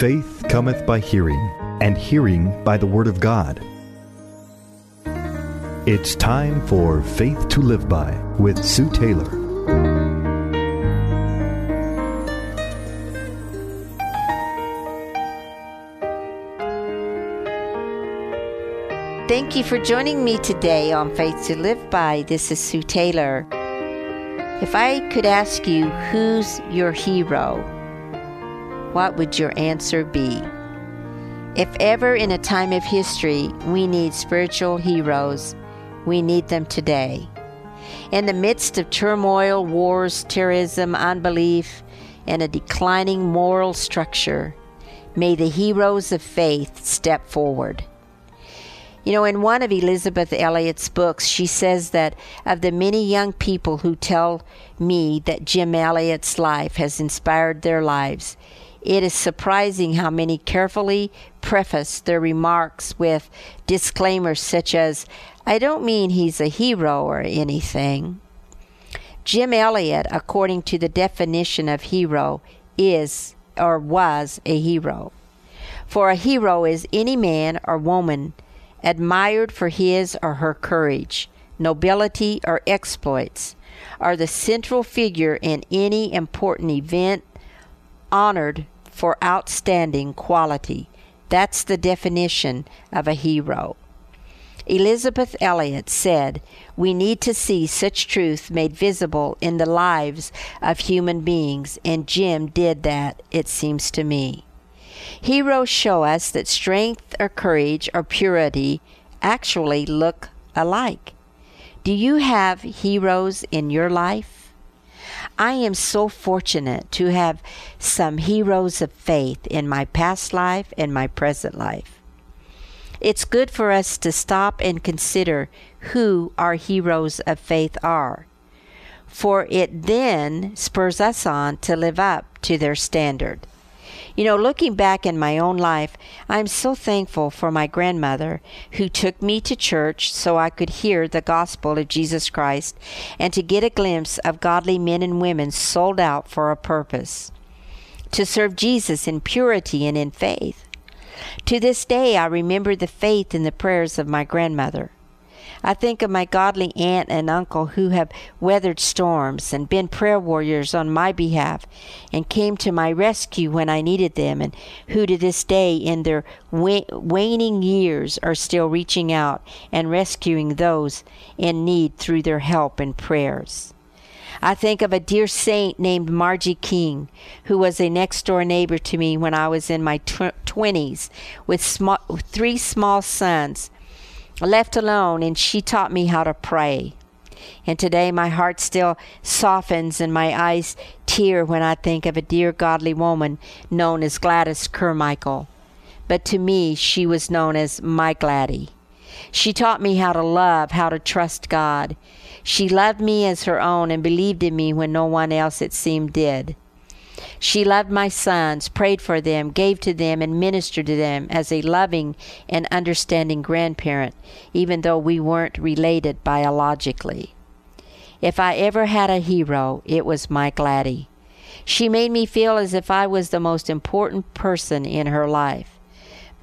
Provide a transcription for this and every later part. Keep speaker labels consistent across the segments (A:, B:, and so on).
A: Faith cometh by hearing, and hearing by the Word of God. It's time for Faith to Live By with Sue Taylor.
B: Thank you for joining me today on Faith to Live By. This is Sue Taylor. If I could ask you, who's your hero? What would your answer be? If ever in a time of history we need spiritual heroes, we need them today. In the midst of turmoil, wars, terrorism, unbelief, and a declining moral structure, may the heroes of faith step forward. You know, in one of Elisabeth Elliot's books, she says that of the many young people who tell me that Jim Elliot's life has inspired their lives, it is surprising how many carefully preface their remarks with disclaimers such as, I don't mean he's a hero or anything. Jim Elliot, according to the definition of hero, is or was a hero. For a hero is any man or woman admired for his or her courage, nobility, or exploits, are the central figure in any important event, honored for outstanding quality. That's the definition of a hero. Elisabeth Elliot said, We need to see such truth made visible in the lives of human beings, and Jim did that, it seems to me. Heroes show us that strength or courage or purity actually look alike. Do you have heroes in your life? I am so fortunate to have some heroes of faith in my past life and my present life. It's good for us to stop and consider who our heroes of faith are, for it then spurs us on to live up to their standard. You know, looking back in my own life, I'm so thankful for my grandmother who took me to church so I could hear the gospel of Jesus Christ and to get a glimpse of godly men and women sold out for a purpose to serve Jesus in purity and in faith. To this day, I remember the faith and the prayers of my grandmother. I think of my godly aunt and uncle who have weathered storms and been prayer warriors on my behalf and came to my rescue when I needed them, and who to this day, in their waning years, are still reaching out and rescuing those in need through their help and prayers. I think of a dear saint named Margie King, who was a next door neighbor to me when I was in my twenties, with three small sons left alone, and she taught me how to pray. And today my heart still softens and my eyes tear when I think of a dear godly woman known as Gladys Carmichael. But to me, she was known as my Gladdy. She taught me how to love, how to trust God. She loved me as her own and believed in me when no one else, it seemed, did. She loved my sons, prayed for them, gave to them, and ministered to them as a loving and understanding grandparent, even though we weren't related biologically. If I ever had a hero, it was my Gladdy. She made me feel as if I was the most important person in her life.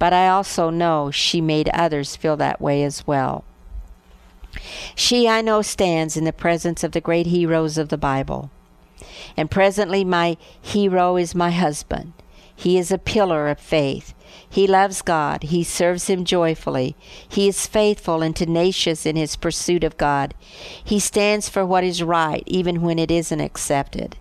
B: But I also know she made others feel that way as well. She, I know, stands in the presence of the great heroes of the Bible. And presently my hero is my husband. He is a pillar of faith. He loves God. He serves Him joyfully. He is faithful and tenacious in his pursuit of God. He stands for what is right, even when it isn't accepted.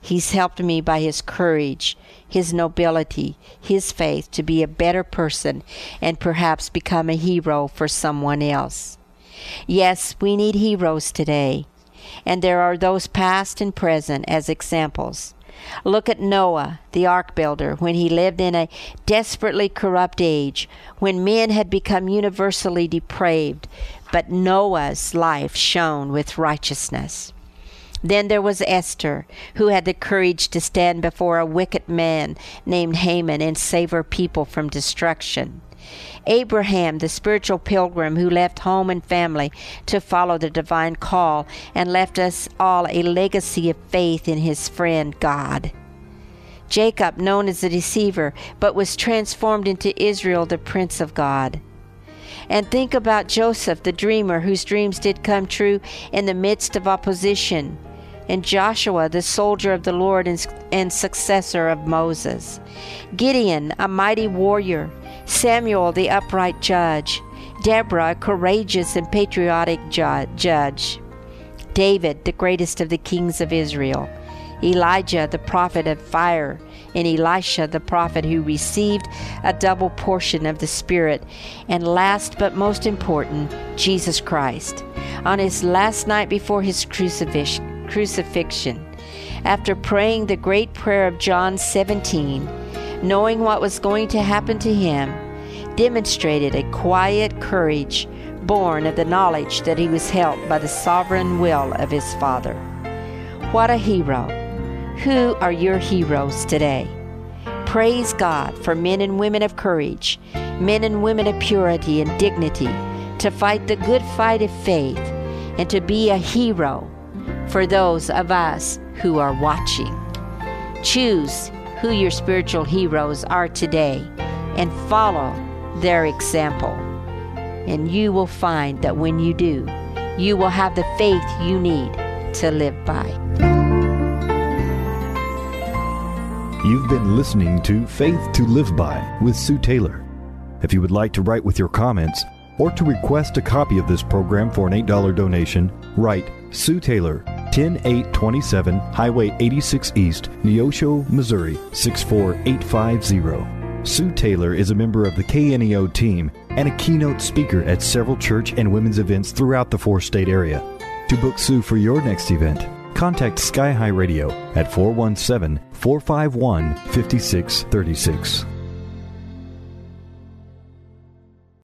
B: He's helped me by his courage, his nobility, his faith to be a better person and perhaps become a hero for someone else. Yes, we need heroes today and there are those past and present as examples. Look at Noah, the ark builder, when he lived in a desperately corrupt age, when men had become universally depraved, but Noah's life shone with righteousness. Then there was Esther, who had the courage to stand before a wicked man named Haman and save her people from destruction. Abraham, the spiritual pilgrim who left home and family to follow the divine call and left us all a legacy of faith in his friend God. Jacob, known as the deceiver, but was transformed into Israel, the prince of God. And think about Joseph, the dreamer, whose dreams did come true in the midst of opposition, and Joshua, the soldier of the Lord and, and successor of Moses, Gideon, a mighty warrior, Samuel, the upright judge, Deborah, courageous and patriotic ju- judge, David, the greatest of the kings of Israel, Elijah, the prophet of fire, and Elisha, the prophet who received a double portion of the Spirit, and last but most important, Jesus Christ. On his last night before his crucifixion, after praying the great prayer of John 17, knowing what was going to happen to him, demonstrated a quiet courage born of the knowledge that he was helped by the sovereign will of his Father. What a hero! Who are your heroes today? Praise God for men and women of courage, men and women of purity and dignity, to fight the good fight of faith and to be a hero for those of us who are watching. Choose who your spiritual heroes are today and follow their example. And you will find that when you do, you will have the faith you need to live by.
A: You've been listening to Faith to Live By with Sue Taylor. If you would like to write with your comments or to request a copy of this program for an $8 donation, write Sue Taylor, 10827 Highway 86 East, Neosho, Missouri 64850. Sue Taylor is a member of the KNEO team and a keynote speaker at several church and women's events throughout the four state area. To book Sue for your next event, contact Sky High Radio at 417 451 5636.